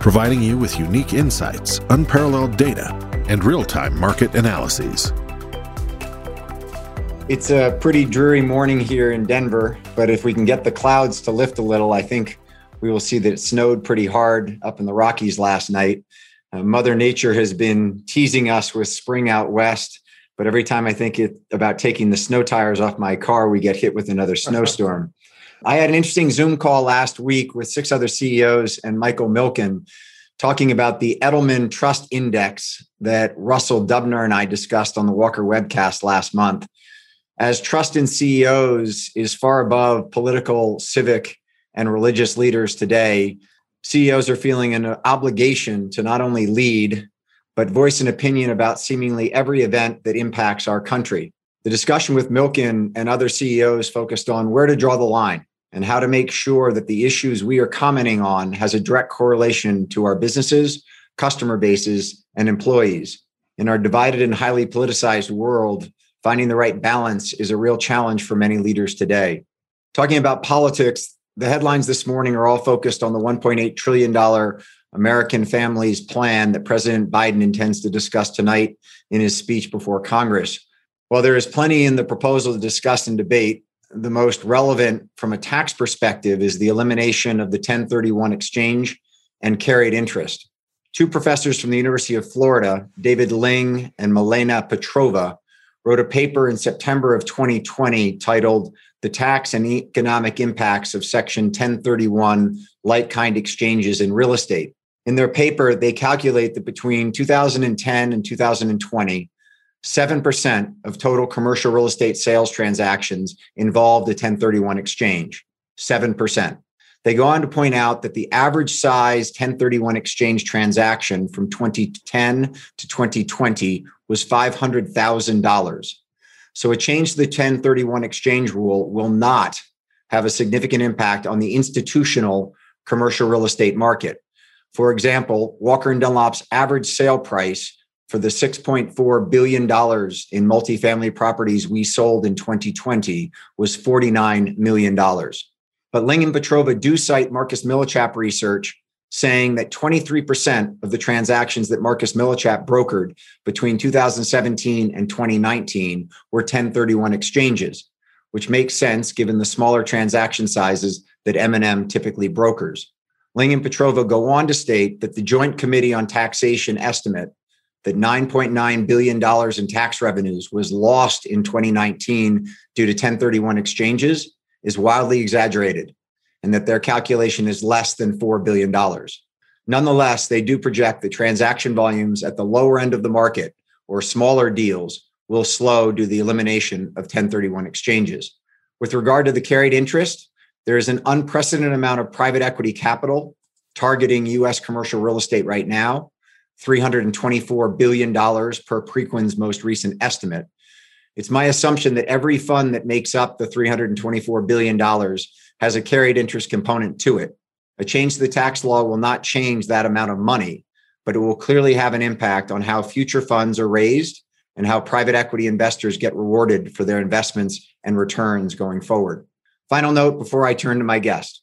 providing you with unique insights, unparalleled data, and real time market analyses. It's a pretty dreary morning here in Denver, but if we can get the clouds to lift a little, I think we will see that it snowed pretty hard up in the Rockies last night. Uh, Mother Nature has been teasing us with spring out west, but every time I think it, about taking the snow tires off my car, we get hit with another snowstorm. I had an interesting Zoom call last week with six other CEOs and Michael Milken talking about the Edelman Trust Index that Russell Dubner and I discussed on the Walker webcast last month. As trust in CEOs is far above political, civic, and religious leaders today, CEOs are feeling an obligation to not only lead, but voice an opinion about seemingly every event that impacts our country. The discussion with Milken and other CEOs focused on where to draw the line and how to make sure that the issues we are commenting on has a direct correlation to our businesses, customer bases, and employees. In our divided and highly politicized world, finding the right balance is a real challenge for many leaders today. Talking about politics, the headlines this morning are all focused on the $1.8 trillion American Families Plan that President Biden intends to discuss tonight in his speech before Congress. While there is plenty in the proposal to discuss and debate, the most relevant from a tax perspective is the elimination of the 1031 exchange and carried interest. Two professors from the University of Florida, David Ling and Milena Petrova, wrote a paper in September of 2020 titled The Tax and Economic Impacts of Section 1031 Like Kind Exchanges in Real Estate. In their paper, they calculate that between 2010 and 2020, 7% of total commercial real estate sales transactions involved a 1031 exchange. 7%. They go on to point out that the average size 1031 exchange transaction from 2010 to 2020 was $500,000. So a change to the 1031 exchange rule will not have a significant impact on the institutional commercial real estate market. For example, Walker and Dunlop's average sale price for the $6.4 billion in multifamily properties we sold in 2020 was $49 million. But Ling and Petrova do cite Marcus Millichap research saying that 23% of the transactions that Marcus Millichap brokered between 2017 and 2019 were 1031 exchanges, which makes sense given the smaller transaction sizes that M&M typically brokers. Ling and Petrova go on to state that the Joint Committee on Taxation estimate that $9.9 billion in tax revenues was lost in 2019 due to 1031 exchanges is wildly exaggerated and that their calculation is less than $4 billion. Nonetheless, they do project that transaction volumes at the lower end of the market or smaller deals will slow due to the elimination of 1031 exchanges. With regard to the carried interest, there is an unprecedented amount of private equity capital targeting US commercial real estate right now $324 billion per Preqin's most recent estimate. It's my assumption that every fund that makes up the $324 billion has a carried interest component to it. A change to the tax law will not change that amount of money, but it will clearly have an impact on how future funds are raised and how private equity investors get rewarded for their investments and returns going forward. Final note before I turn to my guest.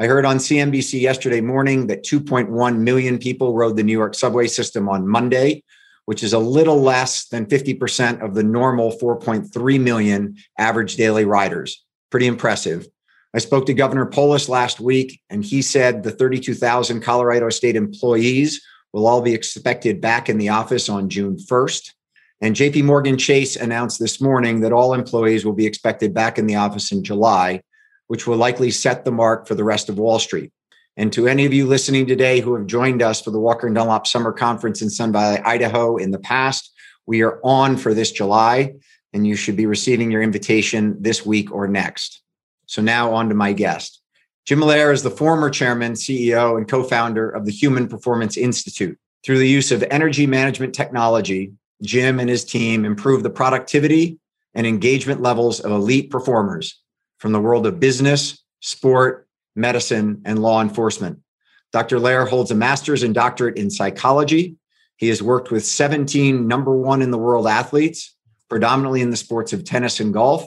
I heard on CNBC yesterday morning that 2.1 million people rode the New York subway system on Monday, which is a little less than 50% of the normal 4.3 million average daily riders. Pretty impressive. I spoke to Governor Polis last week, and he said the 32,000 Colorado state employees will all be expected back in the office on June 1st. And JP Morgan Chase announced this morning that all employees will be expected back in the office in July which will likely set the mark for the rest of Wall Street. And to any of you listening today who have joined us for the Walker and Dunlop Summer Conference in Sun Valley, Idaho in the past, we are on for this July, and you should be receiving your invitation this week or next. So now on to my guest. Jim Loehr is the former chairman, CEO, and co founder of the Human Performance Institute. Through the use of energy management technology, Jim and his team improve the productivity and engagement levels of elite performers from the world of business, sport, medicine, and law enforcement. Dr. Loehr holds a master's and doctorate in psychology. He has worked with 17 number one in the world athletes, predominantly in the sports of tennis and golf,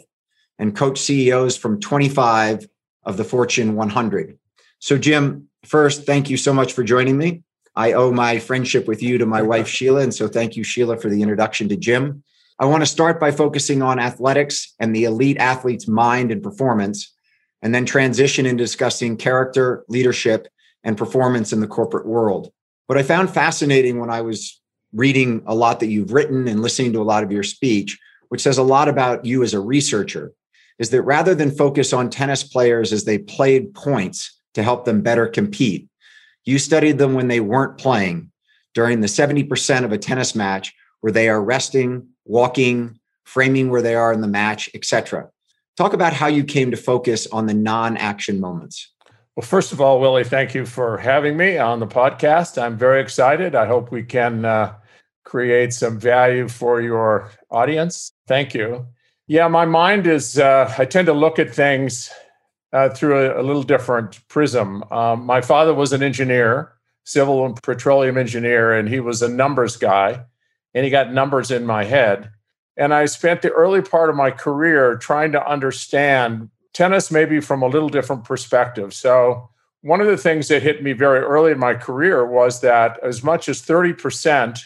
and coached CEOs from 25 of the Fortune 100. So, Jim, first, thank you so much for joining me. I owe my friendship with you to my wife, Sheila. And so, thank you, Sheila, for the introduction to Jim. I want to start by focusing on athletics and the elite athlete's mind and performance, and then transition in discussing character, leadership, and performance in the corporate world. What I found fascinating when I was reading a lot that you've written and listening to a lot of your speech, which says a lot about you as a researcher, is that rather than focus on tennis players as they played points to help them better compete, you studied them when they weren't playing during the 70% of a tennis match where they are resting, walking, framing where they are in the match, etc. Talk about how you came to focus on the non-action moments. Well, first of all, Willie, thank you for having me on the podcast. I'm very excited. I hope we can uh, create some value for your audience. Thank you. Yeah, my mind is, uh, I tend to look at things uh, through a, a, little different prism. Um, my father was an engineer, civil and petroleum engineer, and he was a numbers guy, and he got numbers in my head. And I spent the early part of my career trying to understand tennis maybe from a little different perspective. So, one of the things that hit me very early in my career was that as much as 30%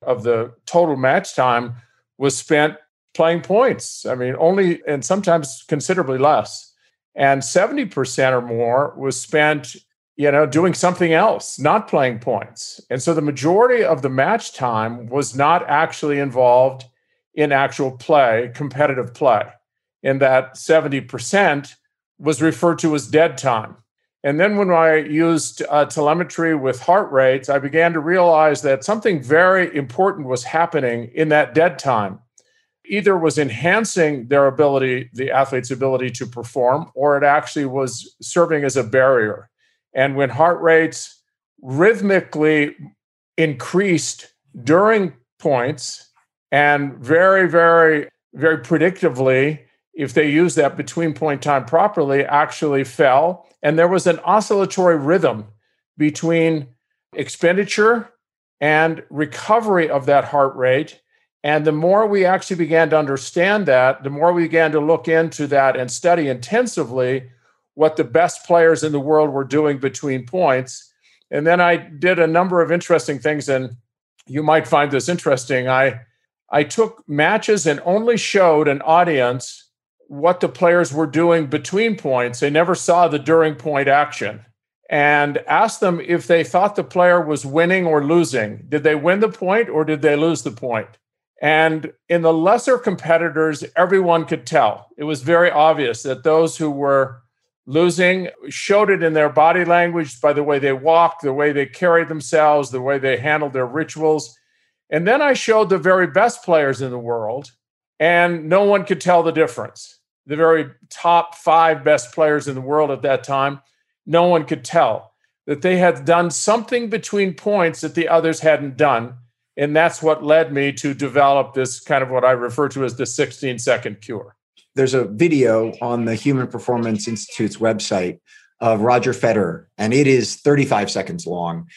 of the total match time was spent playing points. I mean, only and sometimes considerably less. And 70% or more was spent, you know, doing something else, not playing points. And so the majority of the match time was not actually involved in actual play, competitive play in that 70% was referred to as dead time. And then when I used uh, telemetry with heart rates, I began to realize that something very important was happening in that dead time. Either was enhancing their ability, the athlete's ability to perform, or it actually was serving as a barrier. And when heart rates rhythmically increased during points and very, very, very predictively if they used that between point time properly, actually fell. And there was an oscillatory rhythm between expenditure and recovery of that heart rate. And the more we actually began to understand that, the more we began to look into that and study intensively what the best players in the world were doing between points. And then I did a number of interesting things, and you might find this interesting. I I took matches and only showed an audience what the players were doing between points. They never saw the during point action and asked them if they thought the player was winning or losing. Did they win the point or did they lose the point? And in the lesser competitors, everyone could tell. It was very obvious that those who were losing showed it in their body language by the way they walked, the way they carried themselves, the way they handled their rituals. And then I showed the very best players in the world, and no one could tell the difference the very top five best players in the world at that time, no one could tell that they had done something between points that the others hadn't done. And that's what led me to develop this kind of what I refer to as the 16 second cure. There's a video on the Human Performance Institute's website of Roger Federer, and it is 35 seconds long.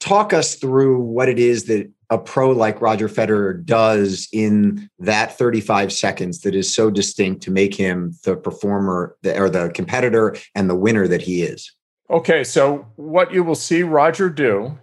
Talk us through what it is that a pro like Roger Federer does in that 35 seconds that is so distinct to make him the performer or the competitor and the winner that he is? Okay, so what you will see Roger do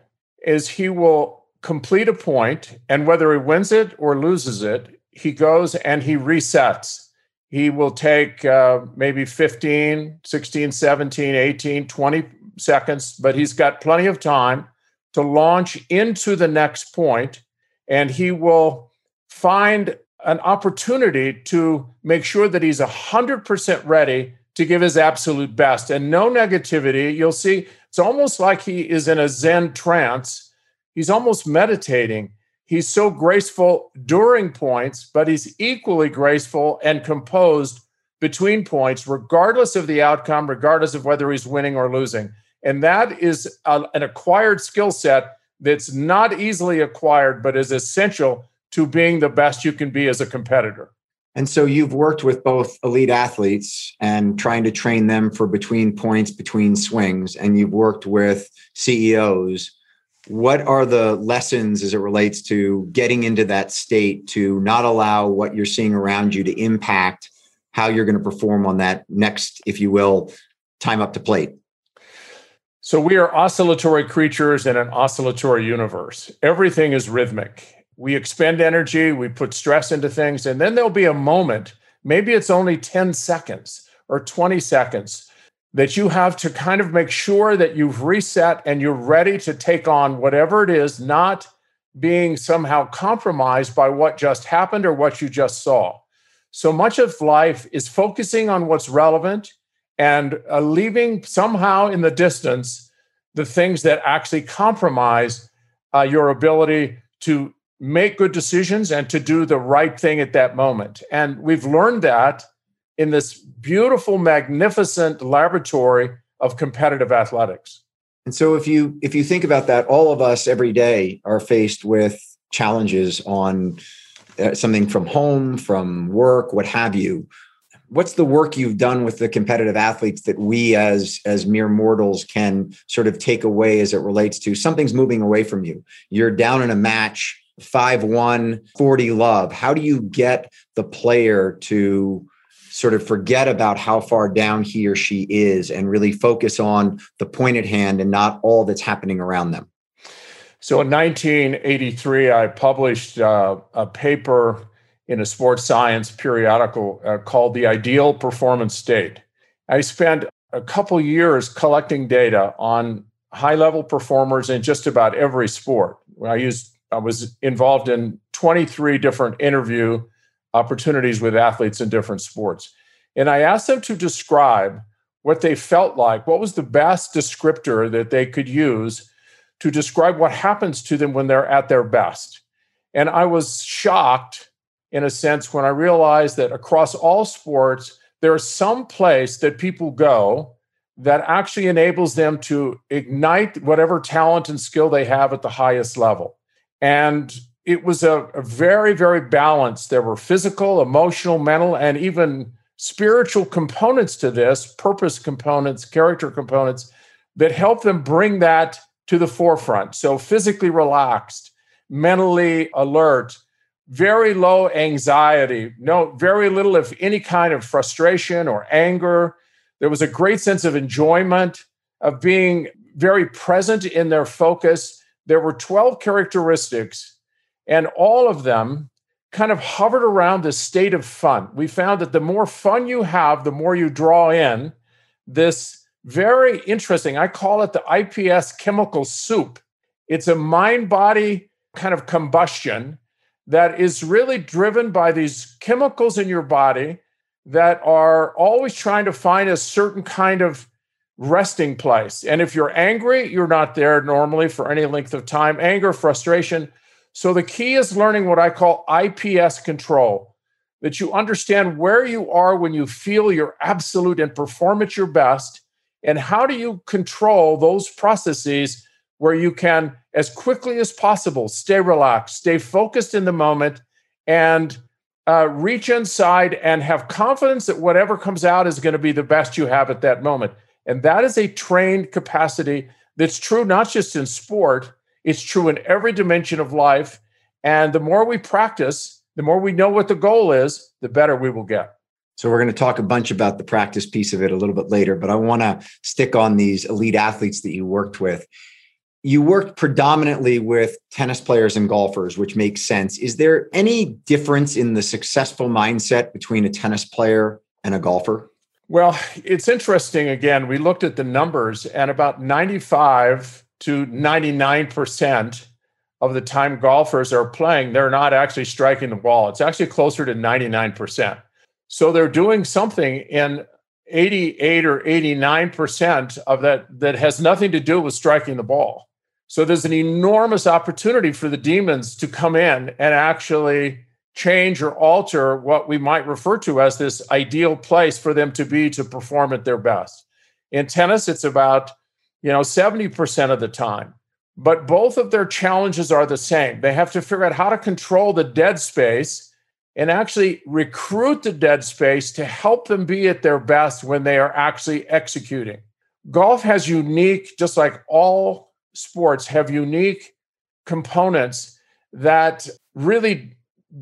is he will complete a point, and whether he wins it or loses it, he goes and he resets. He will take uh, maybe 15, 16, 17, 18, 20 seconds, but he's got plenty of time to launch into the next point, and he will find an opportunity to make sure that he's 100% ready to give his absolute best and no negativity. You'll see it's almost like he is in a Zen trance. He's almost meditating. He's so graceful during points, but he's equally graceful and composed between points, regardless of the outcome, regardless of whether he's winning or losing. And that is a, an acquired skill set that's not easily acquired, but is essential to being the best you can be as a competitor. And so you've worked with both elite athletes and trying to train them for between points, between swings, and you've worked with CEOs. What are the lessons as it relates to getting into that state to not allow what you're seeing around you to impact how you're going to perform on that next, if you will, time up to plate? So we are oscillatory creatures in an oscillatory universe. Everything is rhythmic. We expend energy, we put stress into things, and then there'll be a moment, maybe it's only 10 seconds or 20 seconds, that you have to kind of make sure that you've reset and you're ready to take on whatever it is, not being somehow compromised by what just happened or what you just saw. So much of life is focusing on what's relevant and uh, leaving somehow in the distance the things that actually compromise uh, your ability to make good decisions and to do the right thing at that moment. And we've learned that in this beautiful, magnificent laboratory of competitive athletics. And so if you if you think about that, all of us every day are faced with challenges on uh, something from home, from work, what have you. What's the work you've done with the competitive athletes that we as as mere mortals can sort of take away as it relates to something's moving away from you? You're down in a match 5-1 40 love. How do you get the player to sort of forget about how far down he or she is and really focus on the point at hand and not all that's happening around them so in 1983 i published uh, a paper in a sports science periodical uh, called The Ideal Performance State. I spent a couple years collecting data on high level performers in just about every sport. I used I was involved in 23 different interview opportunities with athletes in different sports. And I asked them to describe what they felt like, what was the best descriptor that they could use to describe what happens to them when they're at their best. And I was shocked in a sense when I realized that across all sports, there is some place that people go that actually enables them to ignite whatever talent and skill they have at the highest level. And it was a, a very, very balanced. There were physical, emotional, mental, and even spiritual components to this, purpose components, character components that help them bring that to the forefront. So physically relaxed, mentally alert, very low anxiety, no, very little, if any kind of frustration or anger. There was a great sense of enjoyment, of being very present in their focus. There were 12 characteristics, and all of them kind of hovered around this state of fun. We found that the more fun you have, the more you draw in this very interesting, I call it the IPS chemical soup. It's a mind body kind of combustion that is really driven by these chemicals in your body that are always trying to find a certain kind of resting place. And if you're angry, you're not there normally for any length of time. Anger, frustration. So the key is learning what I call IPS control, that you understand where you are when you feel your absolute and perform at your best. And how do you control those processes where you can, as quickly as possible, stay relaxed, stay focused in the moment, and uh, reach inside and have confidence that whatever comes out is going to be the best you have at that moment. And that is a trained capacity that's true not just in sport, it's true in every dimension of life. And the more we practice, the more we know what the goal is, the better we will get. So we're going to talk a bunch about the practice piece of it a little bit later, but I want to stick on these elite athletes that you worked with you worked predominantly with tennis players and golfers, which makes sense. Is there any difference in the successful mindset between a tennis player and a golfer? Well, it's interesting. Again, we looked at the numbers, and about 95 to 99% of the time golfers are playing, they're not actually striking the ball. It's actually closer to 99%. So they're doing something in 88 or 89% of that that has nothing to do with striking the ball. So there's an enormous opportunity for the demons to come in and actually change or alter what we might refer to as this ideal place for them to be to perform at their best. In tennis, it's about, you know, 70% of the time. but both of their challenges are the same. They have to figure out how to control the dead space and actually recruit the dead space to help them be at their best when they are actually executing. Golf has unique, just like all sports have unique components that really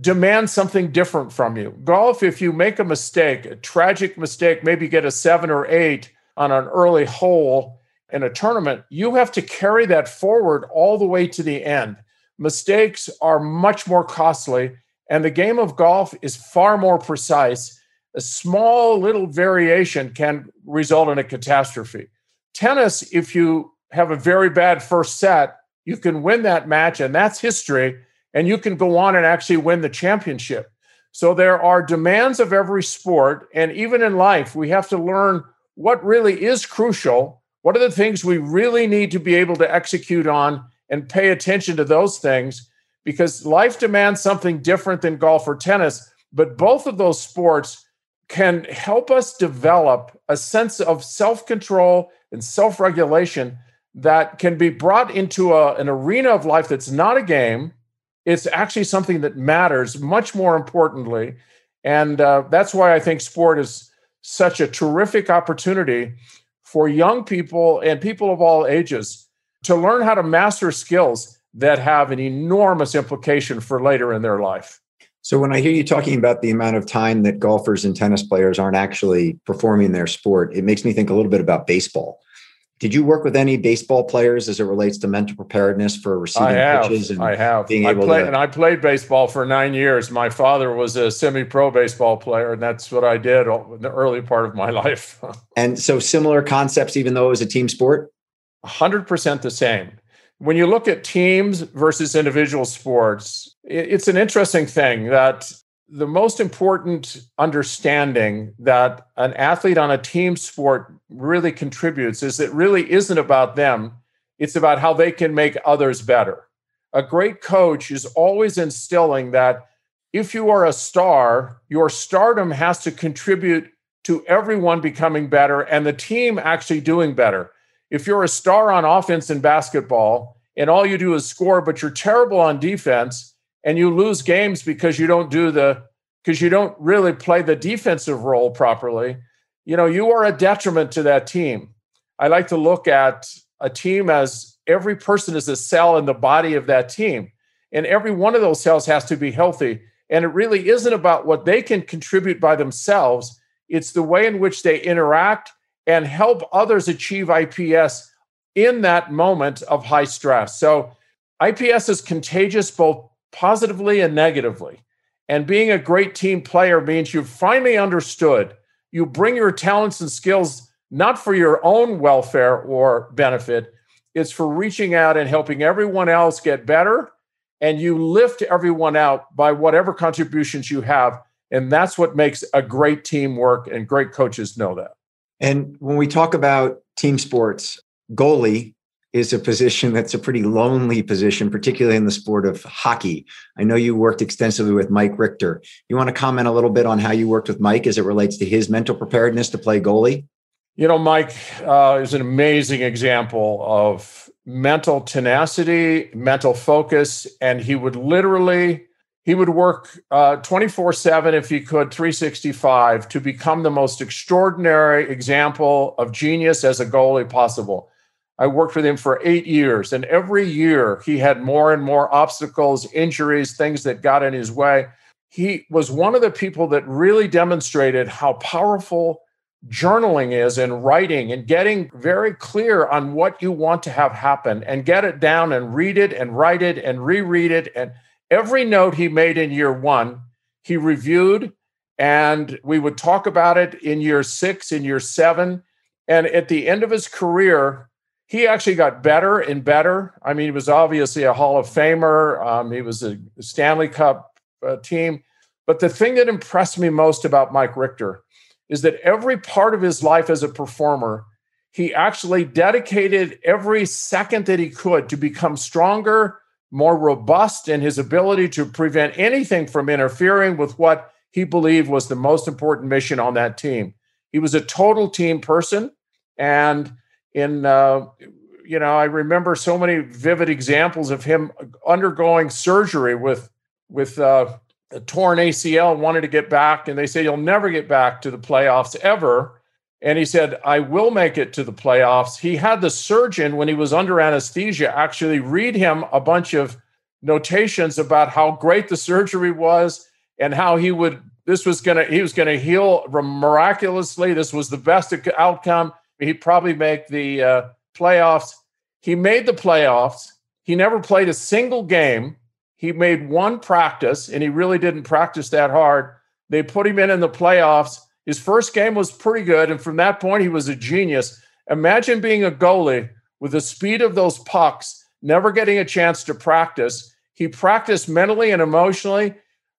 demand something different from you. Golf, if you make a mistake, a tragic mistake, maybe get a seven or eight on an early hole in a tournament, you have to carry that forward all the way to the end. Mistakes are much more costly, and the game of golf is far more precise. A small little variation can result in a catastrophe. Tennis, if you have a very bad first set, you can win that match, and that's history and you can go on and actually win the championship. So there are demands of every sport. And even in life, we have to learn what really is crucial. What are the things we really need to be able to execute on and pay attention to those things? Because life demands something different than golf or tennis. But both of those sports can help us develop a sense of self control and self regulation that can be brought into a, an arena of life that's not a game, it's actually something that matters much more importantly. And uh, that's why I think sport is such a terrific opportunity for young people and people of all ages to learn how to master skills that have an enormous implication for later in their life. So, when I hear you talking about the amount of time that golfers and tennis players aren't actually performing their sport, it makes me think a little bit about baseball. Did you work with any baseball players as it relates to mental preparedness for receiving I have, pitches and I have. being I able played, to? And I played baseball for nine years. My father was a semi-pro baseball player, and that's what I did in the early part of my life. and so, similar concepts, even though it was a team sport. Hundred percent the same. When you look at teams versus individual sports, it's an interesting thing that the most important understanding that an athlete on a team sport really contributes is it really isn't about them, it's about how they can make others better. A great coach is always instilling that if you are a star, your stardom has to contribute to everyone becoming better and the team actually doing better. If you're a star on offense in basketball and all you do is score, but you're terrible on defense, and you lose games because you don't do the because you don't really play the defensive role properly you know you are a detriment to that team. I like to look at a team as every person is a cell in the body of that team and every one of those cells has to be healthy and it really isn't about what they can contribute by themselves it's the way in which they interact and help others achieve ips in that moment of high stress. So ips is contagious both positively and negatively. And being a great team player means you've finally understood you bring your talents and skills not for your own welfare or benefit, it's for reaching out and helping everyone else get better. And you lift everyone out by whatever contributions you have. And that's what makes a great team work, and great coaches know that. And when we talk about team sports, goalie is a position that's a pretty lonely position, particularly in the sport of hockey. I know you worked extensively with Mike Richter. You want to comment a little bit on how you worked with Mike as it relates to his mental preparedness to play goalie? You know, Mike uh, is an amazing example of mental tenacity, mental focus, and he would literally he would work 24 uh, 7 if he could 365 to become the most extraordinary example of genius as a goalie possible I worked with him for eight years, and every year he had more and more obstacles, injuries, things that got in his way. He was one of the people that really demonstrated how powerful journaling is and writing and getting very clear on what you want to have happen and get it down and read it and write it and reread it. And every note he made in year one, he reviewed and we would talk about it in year six, in year seven. And at the end of his career, he actually got better and better. I mean, he was obviously a Hall of Famer. Um, he was a Stanley Cup uh, team. But the thing that impressed me most about Mike Richter is that every part of his life as a performer, he actually dedicated every second that he could to become stronger, more robust in his ability to prevent anything from interfering with what he believed was the most important mission on that team. He was a total team person. And in uh, you know, I remember so many vivid examples of him undergoing surgery with with uh, a torn ACL, wanted to get back, and they said you'll never get back to the playoffs ever. And he said, I will make it to the playoffs. He had the surgeon, when he was under anesthesia, actually read him a bunch of notations about how great the surgery was and how he would this was going to he was going to heal miraculously this was the best outcome he'd probably make the uh, playoffs. He made the playoffs. He never played a single game. He made one practice and he really didn't practice that hard. They put him in in the playoffs. His first game was pretty good and from that point he was a genius. Imagine being a goalie with the speed of those pucks never getting a chance to practice. He practiced mentally and emotionally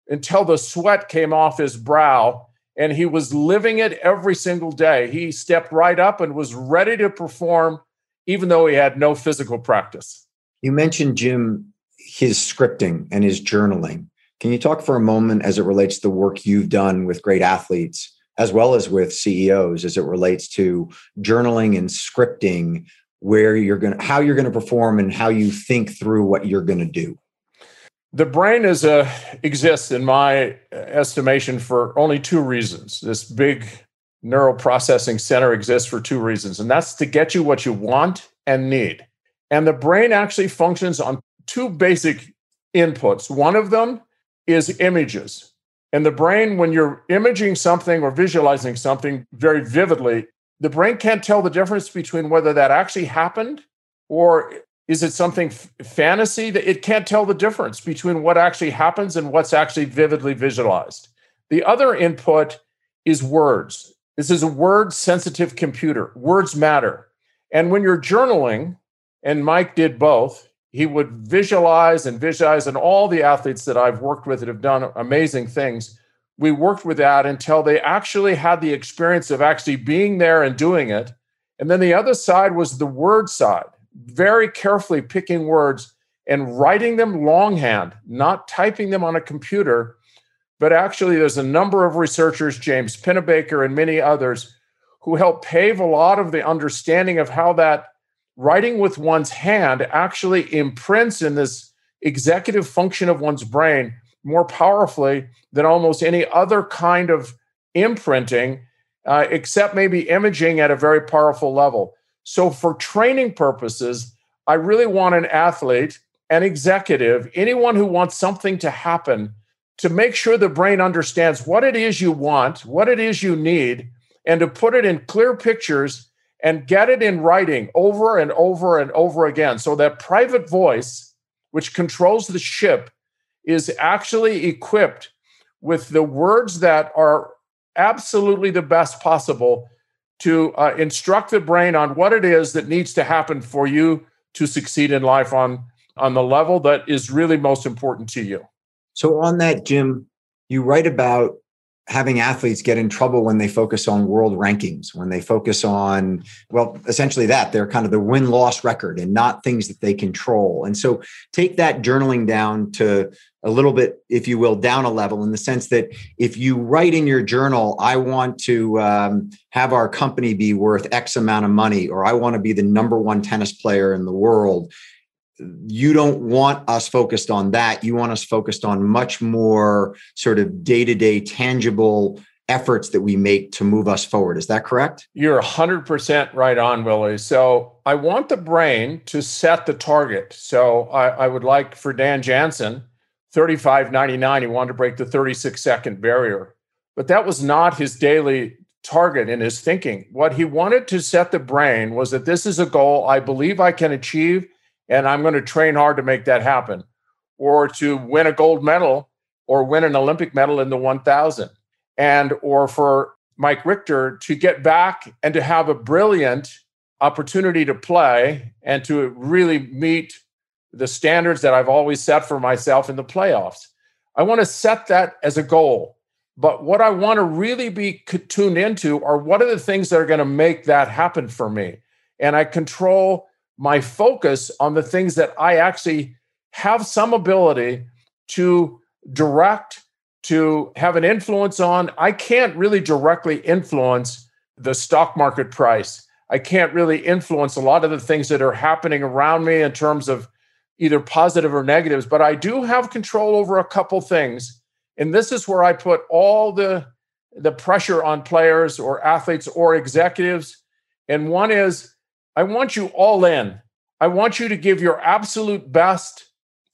until the sweat came off his brow and he was living it every single day. He stepped right up and was ready to perform, even though he had no physical practice. You mentioned, Jim, his scripting and his journaling. Can you talk for a moment as it relates to the work you've done with great athletes, as well as with CEOs, as it relates to journaling and scripting, where you're going to, how you're going to perform and how you think through what you're going to do? The brain is a exists in my estimation for only two reasons. This big neural processing center exists for two reasons and that's to get you what you want and need. And the brain actually functions on two basic inputs. One of them is images. And the brain when you're imaging something or visualizing something very vividly the brain can't tell the difference between whether that actually happened or is it something f- fantasy that it can't tell the difference between what actually happens and what's actually vividly visualized? The other input is words. This is a word sensitive computer. Words matter. And when you're journaling, and Mike did both, he would visualize and visualize, and all the athletes that I've worked with that have done amazing things, we worked with that until they actually had the experience of actually being there and doing it. And then the other side was the word side very carefully picking words and writing them longhand, not typing them on a computer. But actually, there's a number of researchers, James Pennebaker and many others, who help pave a lot of the understanding of how that writing with one's hand actually imprints in this executive function of one's brain more powerfully than almost any other kind of imprinting, uh, except maybe imaging at a very powerful level. So, for training purposes, I really want an athlete, an executive, anyone who wants something to happen to make sure the brain understands what it is you want, what it is you need, and to put it in clear pictures and get it in writing over and over and over again. So that private voice, which controls the ship, is actually equipped with the words that are absolutely the best possible to uh, instruct the brain on what it is that needs to happen for you to succeed in life on on the level that is really most important to you. So on that, Jim, you write about having athletes get in trouble when they focus on world rankings, when they focus on, well, essentially that they're kind of the win loss record and not things that they control. And so take that journaling down to a little bit, if you will, down a level in the sense that if you write in your journal, I want to um, have our company be worth X amount of money, or I want to be the number one tennis player in the world, you don't want us focused on that. You want us focused on much more sort of day to day, tangible efforts that we make to move us forward. Is that correct? You're 100% right on, Willie. So I want the brain to set the target. So I, I would like for Dan Jansen, 35.99, he wanted to break the 36 second barrier. But that was not his daily target in his thinking. What he wanted to set the brain was that this is a goal I believe I can achieve and I'm going to train hard to make that happen, or to win a gold medal or win an Olympic medal in the 1000, and or for Mike Richter to get back and to have a brilliant opportunity to play and to really meet the standards that I've always set for myself in the playoffs. I want to set that as a goal. But what I want to really be tuned into are what are the things that are going to make that happen for me? And I control my focus on the things that I actually have some ability to direct, to have an influence on. I can't really directly influence the stock market price. I can't really influence a lot of the things that are happening around me in terms of either positive or negatives, but I do have control over a couple things. And this is where I put all the the pressure on players or athletes or executives. And one is I want you all in. I want you to give your absolute best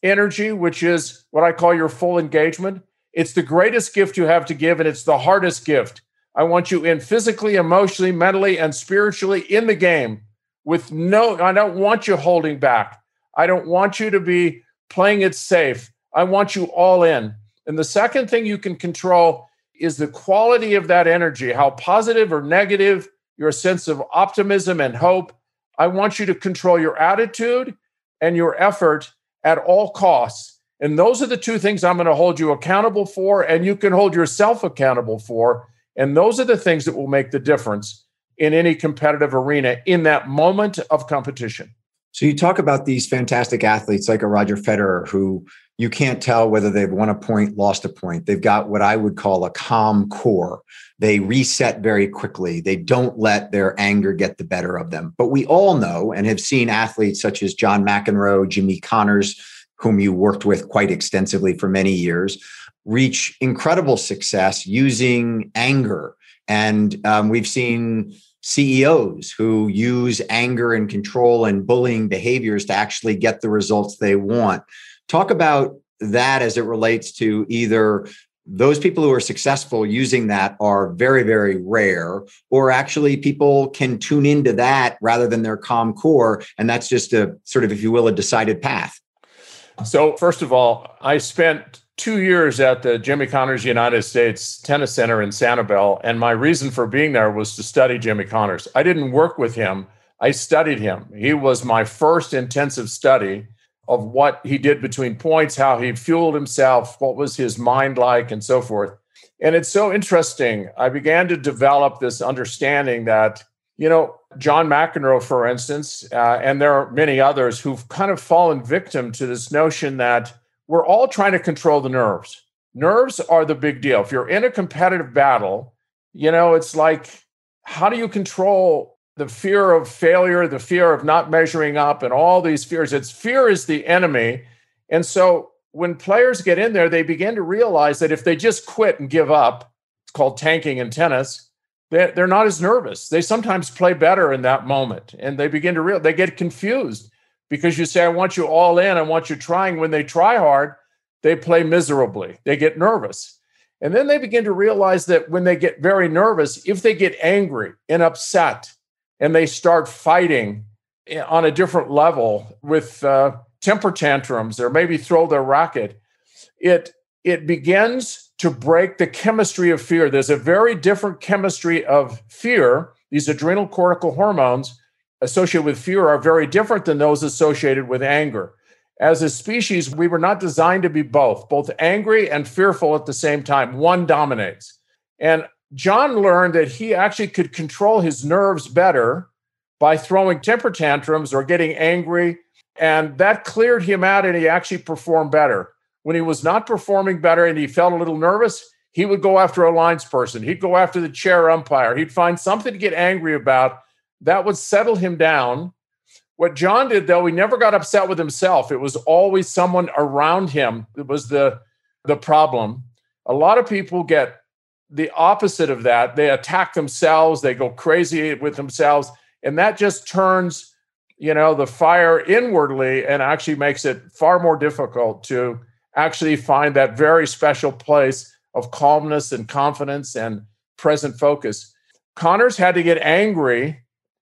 energy, which is what I call your full engagement. It's the greatest gift you have to give, and it's the hardest gift. I want you in physically, emotionally, mentally, and spiritually in the game with no, I don't want you holding back. I don't want you to be playing it safe. I want you all in. And the second thing you can control is the quality of that energy, how positive or negative, your sense of optimism and hope. I want you to control your attitude and your effort at all costs. And those are the two things I'm going to hold you accountable for, and you can hold yourself accountable for. And those are the things that will make the difference in any competitive arena in that moment of competition. So you talk about these fantastic athletes like a Roger Federer who you can't tell whether they've won a point, lost a point. They've got what I would call a calm core. They reset very quickly. They don't let their anger get the better of them. But we all know and have seen athletes such as John McEnroe, Jimmy Connors, whom you worked with quite extensively for many years, reach incredible success using anger. And um, we've seen CEOs who use anger and control and bullying behaviors to actually get the results they want. Talk about that as it relates to either those people who are successful using that are very, very rare, or actually people can tune into that rather than their calm core. And that's just a sort of, if you will, a decided path. So, first of all, I spent two years at the Jimmy Connors United States Tennis Center in Sanibel. And my reason for being there was to study Jimmy Connors. I didn't work with him, I studied him. He was my first intensive study of what he did between points, how he fueled himself, what was his mind like, and so forth. And it's so interesting. I began to develop this understanding that, you know, John McEnroe, for instance, uh, and there are many others who've kind of fallen victim to this notion that we're all trying to control the nerves. Nerves are the big deal. If you're in a competitive battle, you know, it's like, how do you control the fear of failure, the fear of not measuring up, and all these fears. It's fear is the enemy. And so when players get in there, they begin to realize that if they just quit and give up, it's called tanking in tennis, they're not as nervous. They sometimes play better in that moment. And they begin to real they get confused because you say, I want you all in, I want you trying. When they try hard, they play miserably. They get nervous. And then they begin to realize that when they get very nervous, if they get angry and upset, and they start fighting on a different level with uh, temper tantrums or maybe throw their racket, it it begins to break the chemistry of fear. There's a very different chemistry of fear. These adrenal cortical hormones associated with fear are very different than those associated with anger. As a species, we were not designed to be both, both angry and fearful at the same time. One dominates. And John learned that he actually could control his nerves better by throwing temper tantrums or getting angry. And that cleared him out and he actually performed better. When he was not performing better and he felt a little nervous, he would go after a lines person. He'd go after the chair umpire. He'd find something to get angry about that would settle him down. What John did, though, he never got upset with himself. It was always someone around him that was the, the problem. A lot of people get the opposite of that. They attack themselves, they go crazy with themselves, and that just turns, you know, the fire inwardly and actually makes it far more difficult to actually find that very special place of calmness and confidence and present focus. Connors had to get angry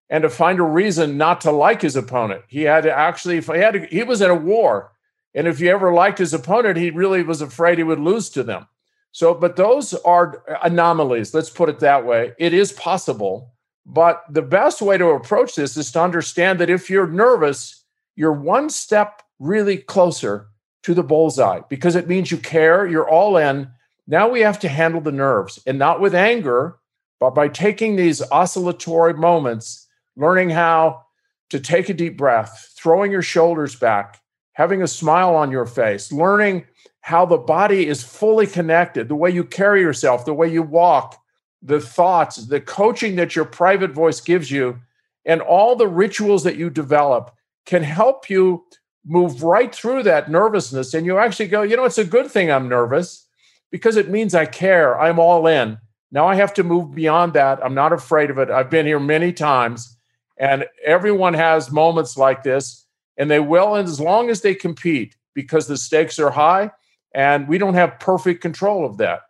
and to find a reason not to like his opponent. He had to actually he had to, he was in a war. And if he ever liked his opponent, he really was afraid he would lose to them. So, but those are anomalies. Let's put it that way. It is possible. But the best way to approach this is to understand that if you're nervous, you're one step really closer to the bullseye because it means you care, you're all in. Now we have to handle the nerves and not with anger, but by taking these oscillatory moments, learning how to take a deep breath, throwing your shoulders back, having a smile on your face, learning how the body is fully connected, the way you carry yourself, the way you walk, the thoughts, the coaching that your private voice gives you And all the rituals that you develop can help you move right through that nervousness. And you actually go, you know, it's a good thing I'm nervous because it means I care. I'm all in. Now I have to move beyond that. I'm not afraid of it. I've been here many times, and everyone has moments like this, and they will, and as long as they compete because the stakes are high and we don't have perfect control of that.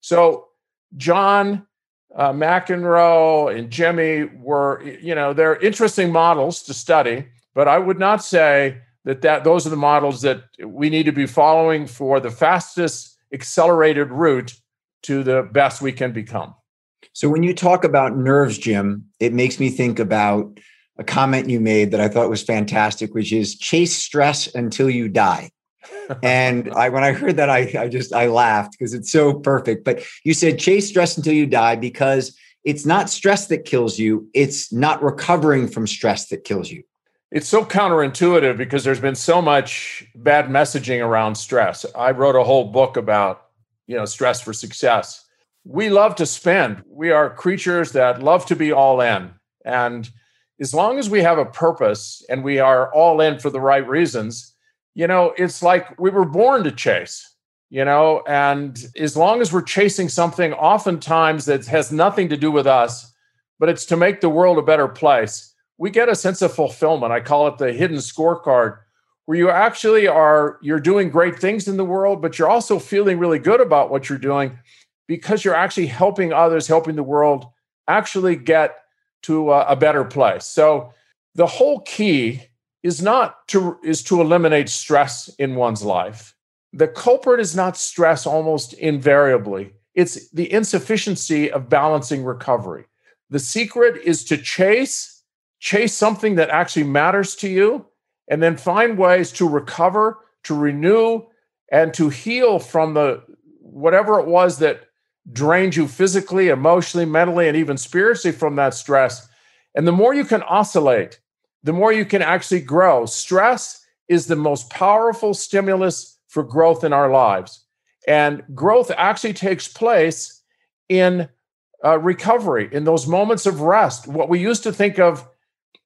So, John uh, McEnroe and Jimmy were, you know, they're interesting models to study, but I would not say that, that those are the models that we need to be following for the fastest accelerated route to the best we can become. So when you talk about nerves, Jim, it makes me think about a comment you made that I thought was fantastic, which is chase stress until you die. And I when I heard that, I, I just I laughed because it's so perfect. But you said chase stress until you die because it's not stress that kills you, it's not recovering from stress that kills you. It's so counterintuitive because there's been so much bad messaging around stress. I wrote a whole book about you know, stress for success. We love to spend. We are creatures that love to be all in. And as long as we have a purpose and we are all in for the right reasons, you know, it's like we were born to chase, you know, and as long as we're chasing something oftentimes that has nothing to do with us, but it's to make the world a better place, we get a sense of fulfillment. I call it the hidden scorecard where you actually are you're doing great things in the world but you're also feeling really good about what you're doing because you're actually helping others helping the world actually get to a, a better place so the whole key is not to is to eliminate stress in one's life. The culprit is not stress almost invariably. It's the insufficiency of balancing recovery. The secret is to chase chase something that actually matters to you and then find ways to recover, to renew, and to heal from the whatever it was that drained you physically, emotionally, mentally, and even spiritually from that stress. And the more you can oscillate, the more you can actually grow. Stress is the most powerful stimulus for growth in our lives. And growth actually takes place in uh, recovery, in those moments of rest. What we used to think of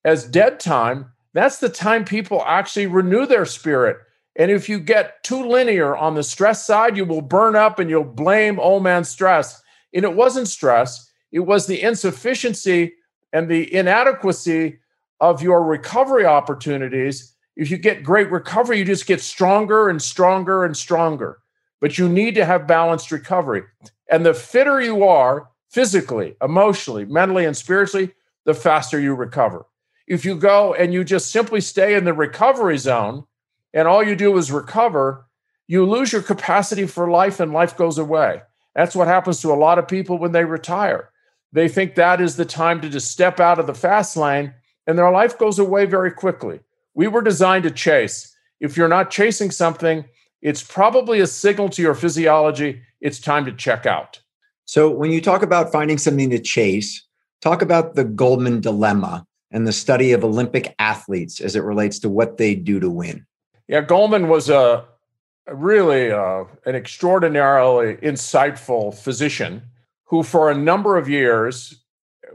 as dead time that's the time people actually renew their spirit. And if you get too linear on the stress side, you will burn up and you'll blame old man stress. And it wasn't stress, it was the insufficiency and the inadequacy of your recovery opportunities. If you get great recovery, you just get stronger and stronger and stronger. But you need to have balanced recovery. And the fitter you are physically, emotionally, mentally, and spiritually, the faster you recover if you go and you just simply stay in the recovery zone and all you do is recover, you lose your capacity for life and life goes away. That's what happens to a lot of people when they retire. They think that is the time to just step out of the fast lane and their life goes away very quickly. We were designed to chase. If you're not chasing something, it's probably a signal to your physiology it's time to check out. So, when you talk about finding something to chase, talk about the Goldman dilemma and the study of Olympic athletes as it relates to what they do to win. Yeah, Goldman was a really uh, an extraordinarily insightful physician who, for a number of years,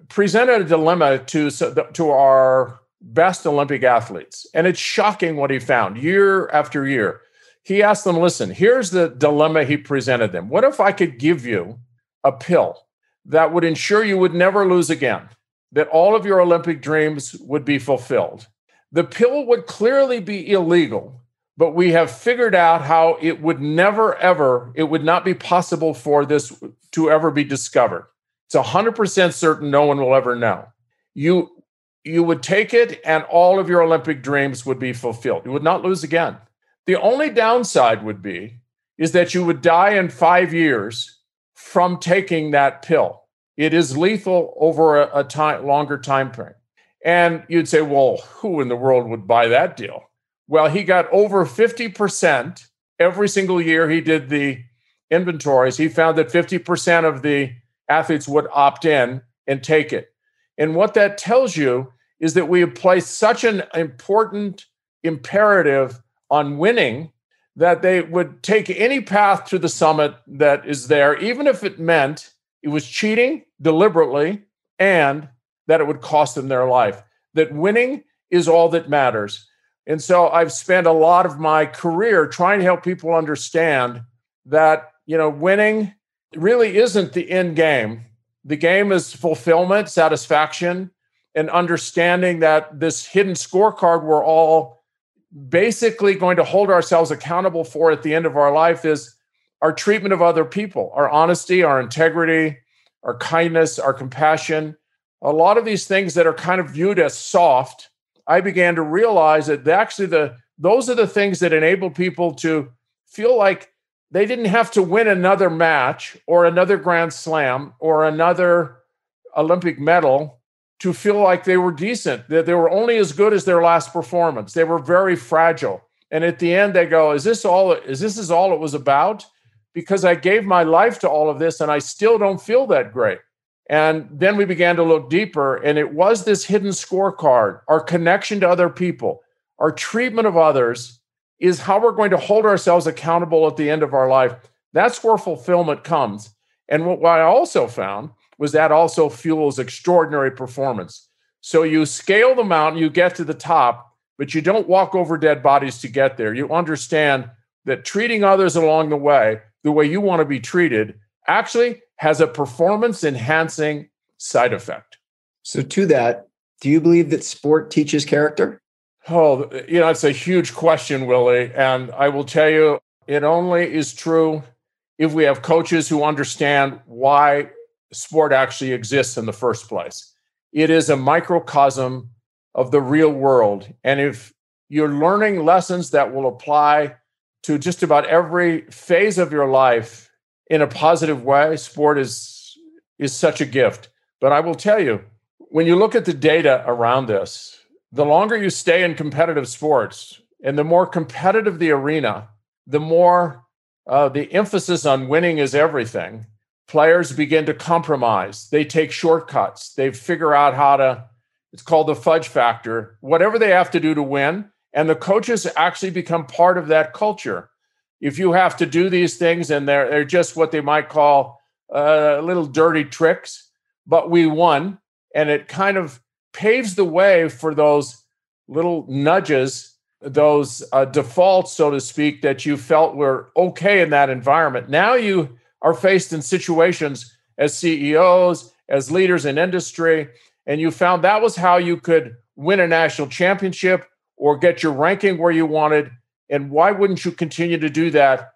presented a dilemma to to our best Olympic athletes, and it's shocking what he found year after year. He asked them, "Listen, here's the dilemma." He presented them. What if I could give you a pill that would ensure you would never lose again? that all of your Olympic dreams would be fulfilled. The pill would clearly be illegal, but we have figured out how it would never, ever, it would not be possible for this to ever be discovered. It's 100% certain no one will ever know. You, you would take it and all of your Olympic dreams would be fulfilled. You would not lose again. The only downside would be is that you would die in five years from taking that pill. It is lethal over a, a time longer time frame. And you'd say, well, who in the world would buy that deal? Well, he got over 50% every single year he did the inventories. He found that 50% of the athletes would opt in and take it. And what that tells you is that we have placed such an important imperative on winning that they would take any path to the summit that is there, even if it meant it was cheating deliberately and that it would cost them their life. that winning is all that matters. And so I've spent a lot of my career trying to help people understand that, you know, winning really isn't the end game. The game is fulfillment, satisfaction, and understanding that this hidden scorecard we're all basically going to hold ourselves accountable for at the end of our life is our treatment of other people, our honesty, our integrity, our kindness, our compassion. A lot of these things that are kind of viewed as soft, I began to realize that actually the those are the things that enable people to feel like they didn't have to win another match or another grand slam or another Olympic medal to feel like they were decent, that they were only as good as their last performance. They were very fragile. And at the end, they go, Is this all is this is all it was about? Because I gave my life to all of this and I still don't feel that great. And then we began to look deeper, and it was this hidden scorecard, our connection to other people, our treatment of others is how we're going to hold ourselves accountable at the end of our life. That's where fulfillment comes. And what, I also found was that also fuels extraordinary performance. So you scale the mountain, you get to the top, but you don't walk over dead bodies to get there. You understand that treating others along the way, the way you want to be treated, actually has a performance enhancing side effect. So, to that, do you believe that sport teaches character? Oh, you know, it's a huge question, Willie. And I will tell you, it only is true if we have coaches who understand why sport actually exists in the first place. It is a microcosm of the real world. And if you're learning lessons that will apply to just about every phase of your life in a positive way, sport is, is such a gift. But I will tell you, when you look at the data around this, the longer you stay in competitive sports and the more competitive the arena, the more uh, the emphasis on winning is everything players begin to compromise. They take shortcuts. They figure out how to, it's called the fudge factor, whatever they have to do to win. And the coaches actually become part of that culture. If you have to do these things and they're, they're just what they might call uh, little dirty tricks, but we won. And it kind of paves the way for those little nudges, those uh, defaults, so to speak, that you felt were okay in that environment. Now you, are faced in situations as CEOs, as leaders in industry, and you found that was how you could win a national championship or get your ranking where you wanted. And why wouldn't you continue to do that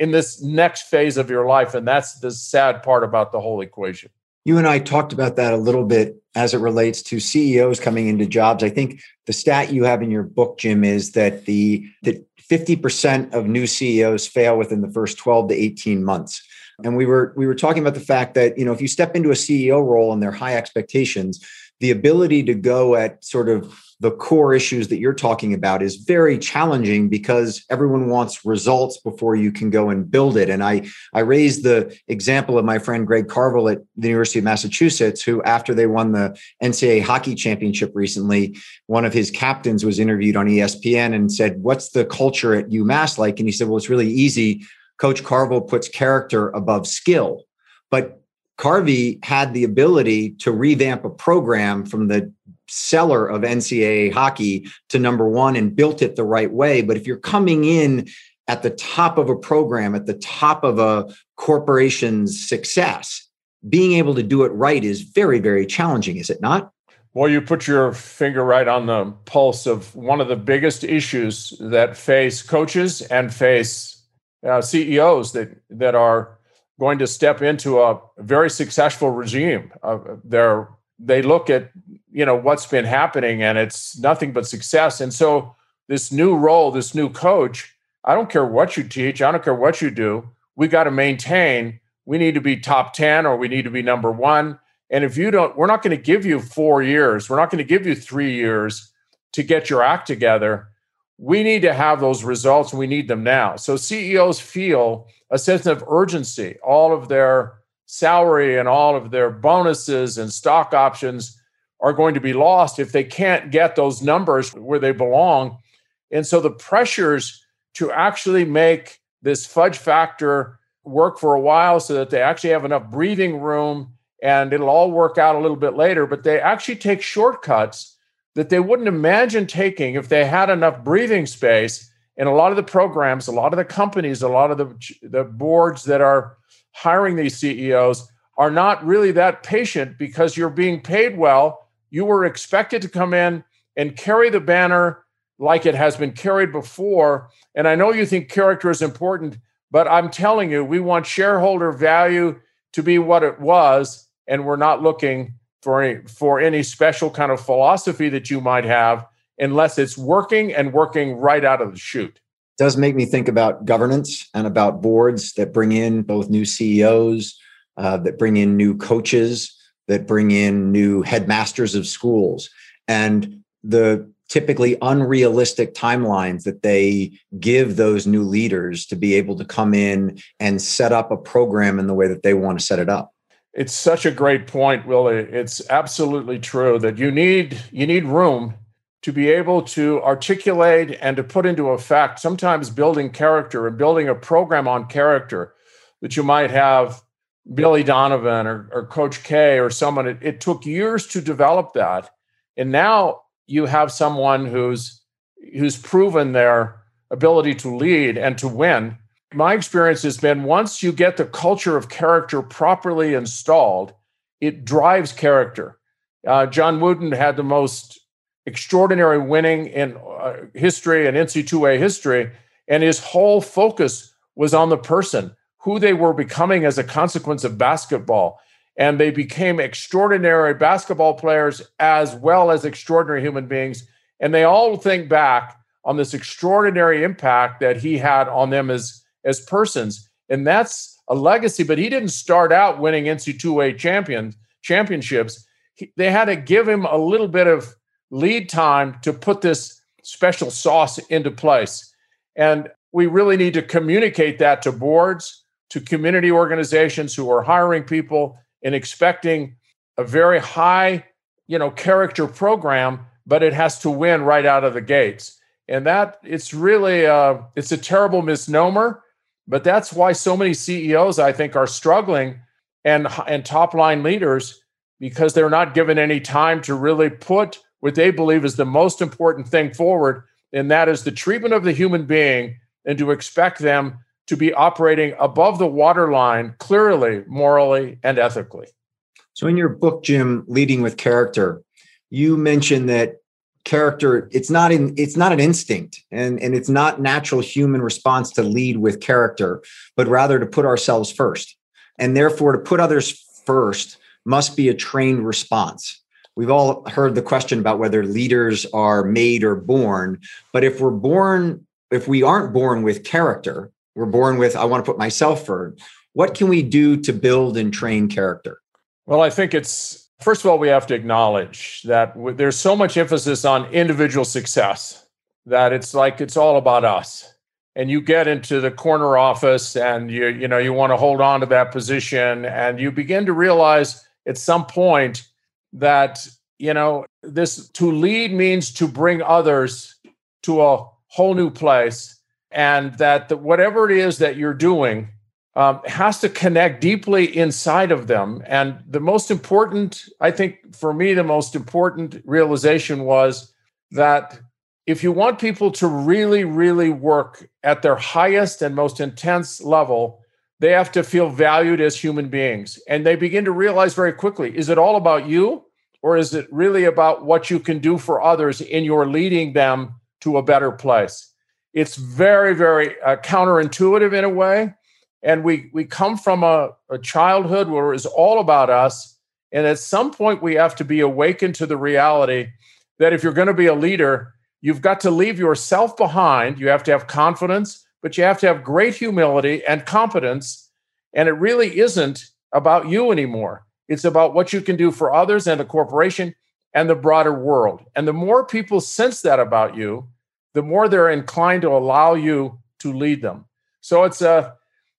in this next phase of your life? And that's the sad part about the whole equation. You and I talked about that a little bit as it relates to CEOs coming into jobs. I think the stat you have in your book, Jim, is that the that 50% of new CEOs fail within the first 12 to 18 months. And we were we were talking about the fact that you know if you step into a CEO role and there are high expectations, the ability to go at sort of the core issues that you're talking about is very challenging because everyone wants results before you can go and build it. And I I raised the example of my friend Greg Carvel at the University of Massachusetts, who after they won the NCAA hockey championship recently, one of his captains was interviewed on ESPN and said, "What's the culture at UMass like?" And he said, "Well, it's really easy. Coach Carvel puts character above skill. But Carvey had the ability to revamp a program from the cellar of NCAA hockey to number one and built it the right way. But if you're coming in at the top of a program, at the top of a corporation's success, being able to do it right is very, very challenging, is it not? Well, you put your finger right on the pulse of one of the biggest issues that face coaches and face uh, CEOs that that are going to step into a very successful regime. Uh, they're they look at you know what's been happening and it's nothing but success. And so this new role, this new coach, I don't care what you teach, I don't care what you do. We got to maintain. We need to be top ten or we need to be number one. And if you don't, we're not going to give you four years. We're not going to give you three years to get your act together we need to have those results and we need them now. So CEOs feel a sense of urgency. All of their salary and all of their bonuses and stock options are going to be lost if they can't get those numbers where they belong. And so the pressures to actually make this fudge factor work for a while so that they actually have enough breathing room and it'll all work out a little bit later, but they actually take shortcuts that they wouldn't imagine taking if they had enough breathing space. And a lot of the programs, a lot of the companies, a lot of the, the boards that are hiring these CEOs are not really that patient because you're being paid well. You were expected to come in and carry the banner like it has been carried before. And I know you think character is important, but I'm telling you, we want shareholder value to be what it was, and we're not looking for any for any special kind of philosophy that you might have unless it's working and working right out of the chute. it Does make me think about governance and about boards that bring in both new CEOs, uh, that bring in new coaches, that bring in new headmasters of schools, and the typically unrealistic timelines that they give those new leaders to be able to come in and set up a program in the way that they want to set it up. It's such a great point, Willie. It's absolutely true that you need you need room to be able to articulate and to put into effect sometimes building character and building a program on character that you might have Billy Donovan or, or Coach K or someone. It, it took years to develop that. And now you have someone who's who's proven their ability to lead and to win. My experience has been once you get the culture of character properly installed, it drives character. Uh, John Wooden had the most extraordinary winning in uh, history and NC2A history, and his whole focus was on the person, who they were becoming as a consequence of basketball and they became extraordinary basketball players as well as extraordinary human beings. And they all think back on this extraordinary impact that he had on them as, as persons. And that's a legacy, but he didn't start out winning NC2A champions, championships. He, they had to give him a little bit of lead time to put this special sauce into place. And we really need to communicate that to boards, to community organizations who are hiring people, and expecting a very high, you know, character program, but it has to win right out of the gates. And that it's really uh, it's a terrible misnomer, but that's why so many CEOs I think are struggling and and top line leaders because they're not given any time to really put what they believe is the most important thing forward, and that is the treatment of the human being, and to expect them to be operating above the waterline clearly, morally, and ethically. So, in your book, Jim, Leading with Character, you mentioned that character it's not in it's not an instinct and and it's not natural human response to lead with character but rather to put ourselves first. And therefore to put others first must be a trained response. We've all heard the question about whether leaders are made or born but if we're born if we aren't born with character we're born with i want to put myself first what can we do to build and train character? Well i think it's first of all we have to acknowledge that there's so much emphasis on individual success that it's like it's all about us. And you get into the corner office and you you know you want to hold on to that position and you begin to realize at some point that you know this to lead means to bring others to a whole new place and that the, whatever it is that you're doing um, has to connect deeply inside of them. And the most important, I think, for me, the most important realization was that if you want people to really, really work at their highest and most intense level, they have to feel valued as human beings. And they begin to realize very quickly is it all about you? Or is it really about what you can do for others in your leading them to a better place? it's very very uh, counterintuitive in a way and we we come from a, a childhood where it's all about us. And at some point we have to be awakened to the reality that if you're going to be a leader you've got to leave yourself behind. You have to have confidence but you have to have great humility and competence. And it really isn't about you anymore. It's about what you can do for others and the corporation and the broader world. And the more people sense that about you the more they're inclined to allow you to lead them. So it's a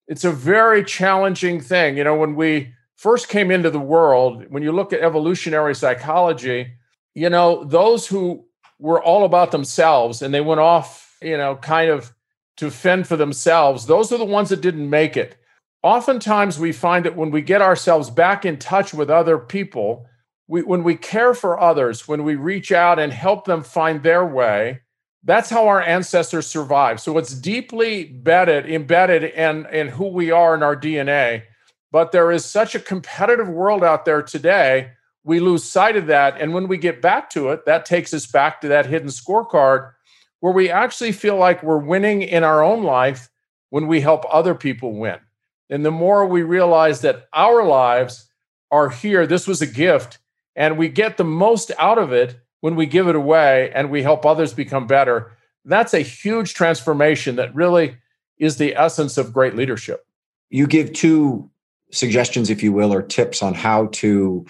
it's a very challenging thing. You know, when we first came into the world, when you look at evolutionary psychology, you know, those who were all about themselves and they went off, you know, kind of to fend for themselves, those are the ones that didn't make it. Oftentimes we find that when we get ourselves back in touch with other people, we, when we care for others, when we reach out and help them find their way, that's how our ancestors survived. So it's deeply embedded, embedded in, in who we are in our DNA. But there is such a competitive world out there today, we lose sight of that. And when we get back to it, that takes us back to that hidden scorecard where we actually feel like we're winning in our own life when we help other people win. And the more we realize that our lives are here, this was a gift, and we get the most out of it when we give it away and we help others become better. That's a huge transformation that really is the essence of great leadership. You give two suggestions, if you will, or tips on how to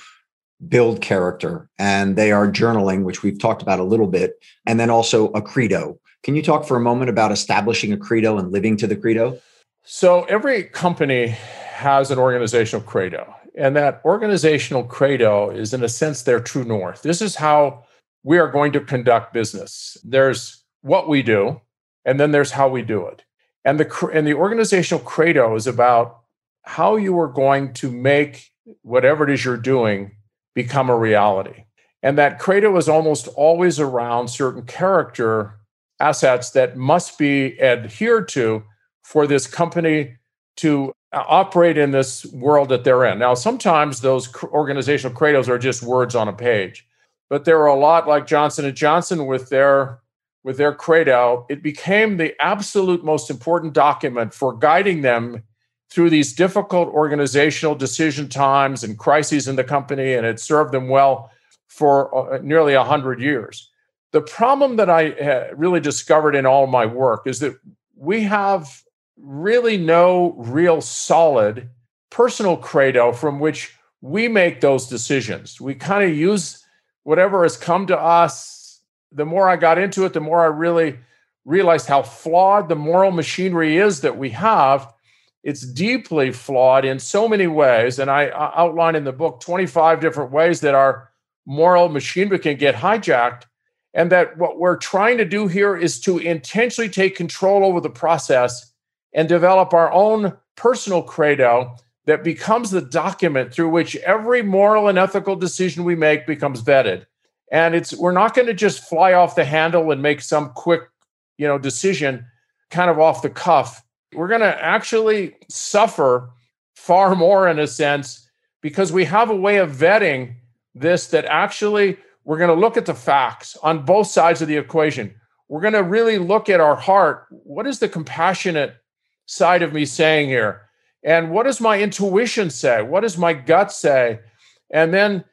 build character, and they are journaling, which we've talked about a little bit, and then also a credo. Can you talk for a moment about establishing a credo and living to the credo? So, every company has an organizational credo, and that organizational credo is, in a sense, their true north. This is how we are going to conduct business. There's what we do, and then there's how we do it. And the and the organizational credo is about how you are going to make whatever it is you're doing become a reality. And that credo is almost always around certain character assets that must be adhered to for this company to uh, operate in this world that they're in. Now, sometimes those organizational credos are just words on a page, but there are a lot like Johnson and Johnson with their with their credo. It became the absolute most important document for guiding them through these difficult organizational decision times and crises in the company, and it served them well for uh, nearly 100 years. The problem that I uh, really discovered in all my work is that we have really no real solid personal credo from which we make those decisions. We kind of use whatever has come to us. The more I got into it, the more I really realized how flawed the moral machinery is that we have it's deeply flawed in so many ways. And I outline in the book 25 different ways that our moral machinery can get hijacked. And that what we're trying to do here is to intentionally take control over the process and develop our own personal credo that becomes the document through which every moral and ethical decision we make becomes vetted. And it's we're not going to just fly off the handle and make some quick, you know, decision kind of off the cuff we're going to actually suffer far more in a sense because we have a way of vetting this that actually we're going to look at the facts on both sides of the equation. We're going to really look at our heart. What is the compassionate side of me saying here? And what does my intuition say? What does my gut say? And then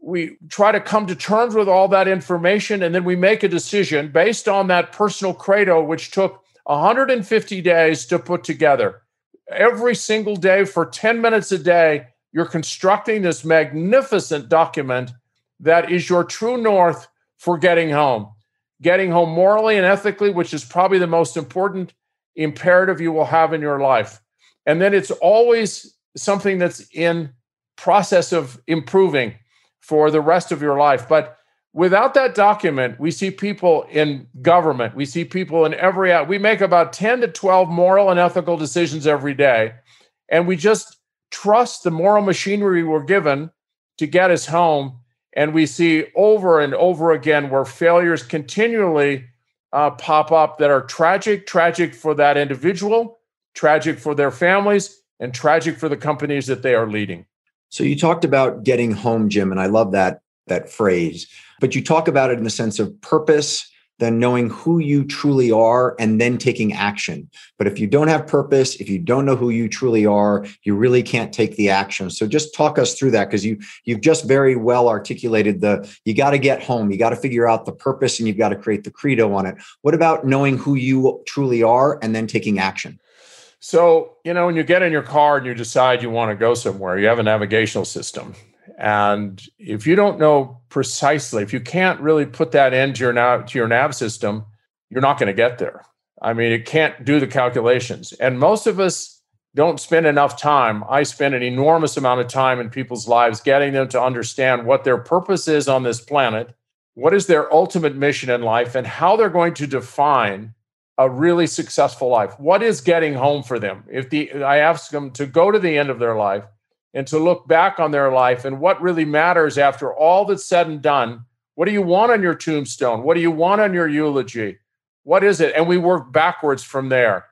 we try to come to terms with all that information and then we make a decision based on that personal credo, which took 150 days to put together. Every single day for 10 minutes a day, you're constructing this magnificent document that is your true north for getting home. Getting home morally and ethically, which is probably the most important imperative you will have in your life. And then it's always something that's in process of improving for the rest of your life. But without that document, we see people in government, we see people in every we make about 10 to 12 moral and ethical decisions every day. And we just trust the moral machinery we're given to get us home. And we see over and over again where failures continually uh, pop up that are tragic, tragic for that individual, tragic for their families, and tragic for the companies that they are leading. So you talked about getting home, Jim, and I love that that phrase. But you talk about it in the sense of purpose, then knowing who you truly are and then taking action. But if you don't have purpose, if you don't know who you truly are, you really can't take the action. So just talk us through that because you you've just very well articulated the you got to get home, you got to figure out the purpose and you've got to create the credo on it. What about knowing who you truly are and then taking action? So, you know, when you get in your car and you decide you want to go somewhere, you have a navigational system. And if you don't know precisely, if you can't really put that into your nav, to your nav system, you're not going to get there. I mean, it can't do the calculations. And most of us don't spend enough time. I spend an enormous amount of time in people's lives getting them to understand what their purpose is on this planet, what is their ultimate mission in life, and how they're going to define a really successful life. What is getting home for them? If the I ask them to go to the end of their life and to look back on their life and what really matters after all that's said and done. What do you want on your tombstone? What do you want on your eulogy? What is it? And we work backwards from there.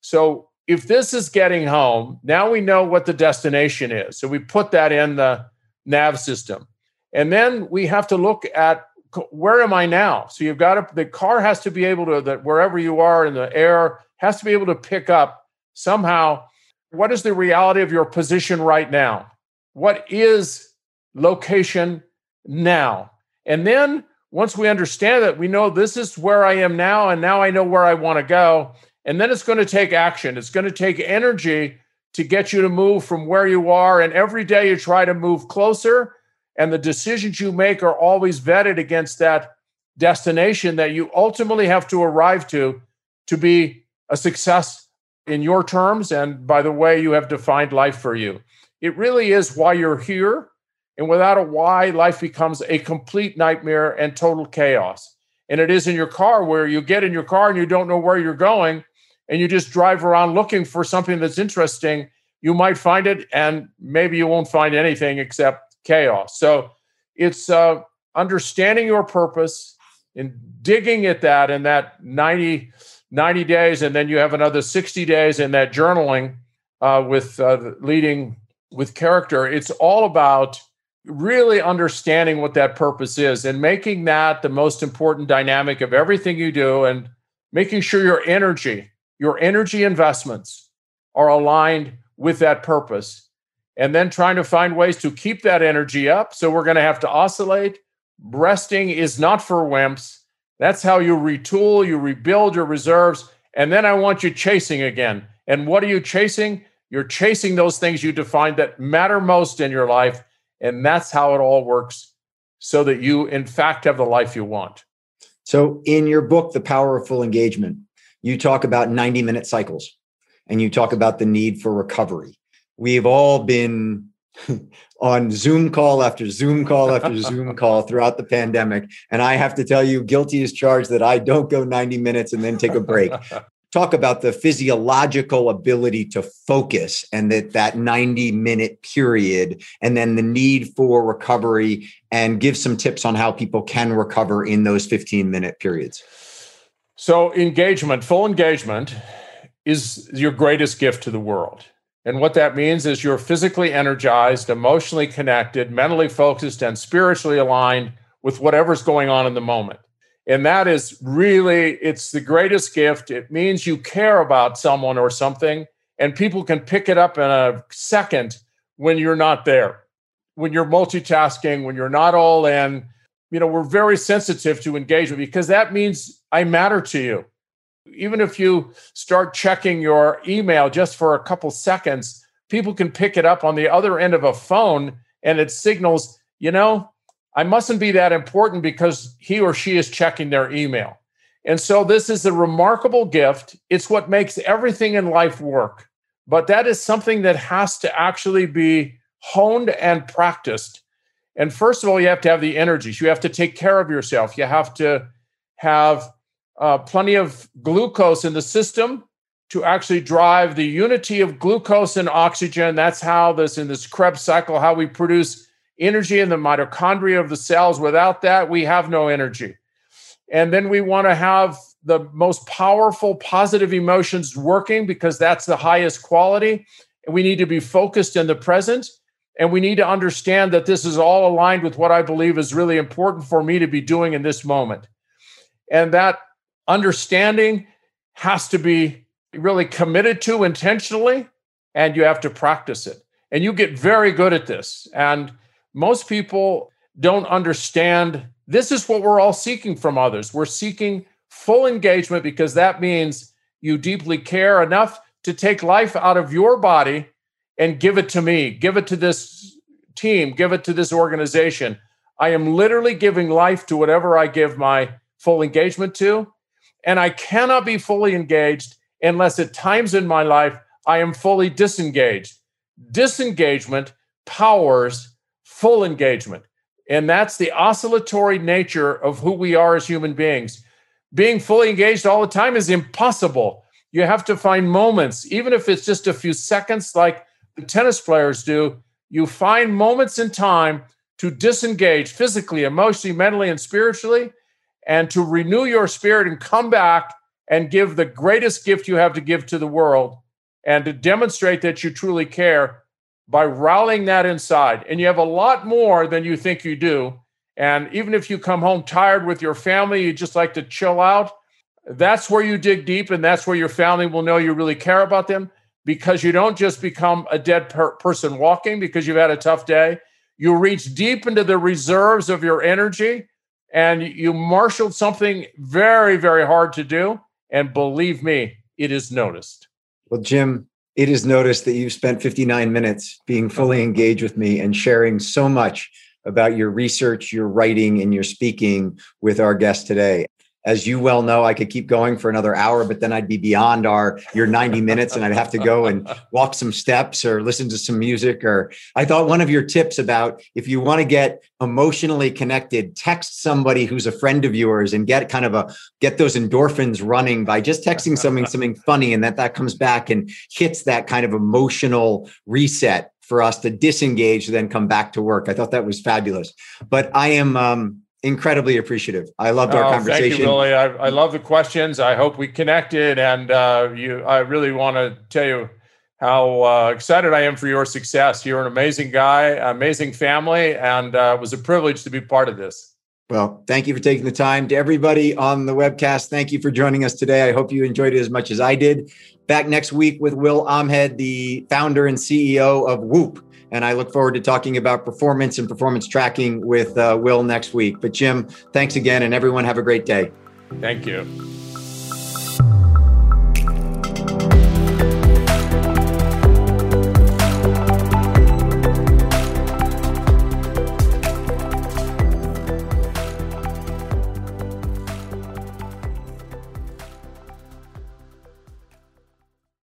So if this is getting home, now we know what the destination is. So we put that in the nav system. And then we have to look at where am I now? So you've got to, the car has to be able to, that wherever you are in the air, has to be able to pick up somehow what is the reality of your position right now? What is location now? And then once we understand that, we know this is where I am now, and now I know where I want to go. And then it's going to take action. It's going to take energy to get you to move from where you are. And every day you try to move closer, and the decisions you make are always vetted against that destination that you ultimately have to arrive to to be a success in your terms and by the way you have defined life for you. It really is why you're here. And without a why, life becomes a complete nightmare and total chaos. And it is in your car where you get in your car and you don't know where you're going and you just drive around looking for something that's interesting. You might find it and maybe you won't find anything except chaos. So it's uh, understanding your purpose and digging at that in that 90 90 days, and then you have another 60 days in that journaling uh, with uh, leading with character. It's all about really understanding what that purpose is and making that the most important dynamic of everything you do and making sure your energy, your energy investments are aligned with that purpose. And then trying to find ways to keep that energy up. So we're going to have to oscillate. Resting is not for wimps that's how you retool, you rebuild your reserves. And then I want you chasing again. And what are you chasing? You're chasing those things you define that matter most in your life. And that's how it all works so that you, in fact, have the life you want. So, in your book, The Power of Full Engagement, you talk about 90 minute cycles and you talk about the need for recovery. We've all been on Zoom call after Zoom call after Zoom call throughout the pandemic. And I have to tell you, guilty as charged that I don't go 90 minutes and then take a break. Talk about the physiological ability to focus and that that 90 minute period and then the need for recovery and give some tips on how people can recover in those 15 minute periods. So engagement, full engagement is your greatest gift to the world. And what that means is you're physically energized, emotionally connected, mentally focused, and spiritually aligned with whatever's going on in the moment. And that is really, it's the greatest gift. It means you care about someone or something, and people can pick it up in a second when you're not there. When you're multitasking, when you're not all in, you know, we're very sensitive to engagement because that means I matter to you even if you start checking your email just for a couple seconds, people can pick it up on the other end of a phone and it signals, you know, I mustn't be that important because he or she is checking their email. And so this is a remarkable gift. It's what makes everything in life work. But that is something that has to actually be honed and practiced. And first of all, you have to have the energies. You have to take care of yourself. You have to have uh, plenty of glucose in the system to actually drive the unity of glucose and oxygen. That's how this in this Krebs cycle, how we produce energy in the mitochondria of the cells. Without that, we have no energy. And then we want to have the most powerful positive emotions working because that's the highest quality. And we need to be focused in the present. And we need to understand that this is all aligned with what I believe is really important for me to be doing in this moment. And that understanding has to be really committed to intentionally, and you have to practice it. And you get very good at this. And most people don't understand this is what we're all seeking from others. We're seeking full engagement because that means you deeply care enough to take life out of your body and give it to me, give it to this team, give it to this organization. I am literally giving life to whatever I give my full engagement to. And I cannot be fully engaged unless at times in my life I am fully disengaged. Disengagement powers full engagement. And that's the oscillatory nature of who we are as human beings. Being fully engaged all the time is impossible. You have to find moments, even if it's just a few seconds, like the tennis players do, you find moments in time to disengage physically, emotionally, mentally, and spiritually, and to renew your spirit and come back and give the greatest gift you have to give to the world and to demonstrate that you truly care by rallying that inside. And you have a lot more than you think you do. And even if you come home tired with your family, you just like to chill out, that's where you dig deep and that's where your family will know you really care about them because you don't just become a dead per- person walking because you've had a tough day. You reach deep into the reserves of your energy and you marshaled something very, very hard to do. And believe me, it is noticed. Well, Jim, it is noticed that you've spent 59 minutes being fully engaged with me and sharing so much about your research, your writing, and your speaking with our guest today as you well know, I could keep going for another hour, but then I'd be beyond our your 90 minutes and I'd have to go and walk some steps or listen to some music. Or I thought one of your tips about if you want to get emotionally connected, text somebody who's a friend of yours and get kind of a get those endorphins running by just texting something, something funny, and that that comes back and hits that kind of emotional reset for us to disengage, then come back to work. I thought that was fabulous. But I am um incredibly appreciative. I loved our oh, conversation. Thank you, Billy. I, I, love the questions. I hope we connected, and uh, you. I really want to tell you how uh, excited I am for your success. You're an amazing guy, amazing family, and uh, it was a privilege to be part of this. Well, thank you for taking the time. To everybody on the webcast, thank you for joining us today. I hope you enjoyed it as much as I did. Back next week with Will Ahmed, the founder and CEO of Whoop and I look forward to talking about performance and performance tracking with uh, Will next week. But Jim, thanks again, and everyone have a great day. Thank you.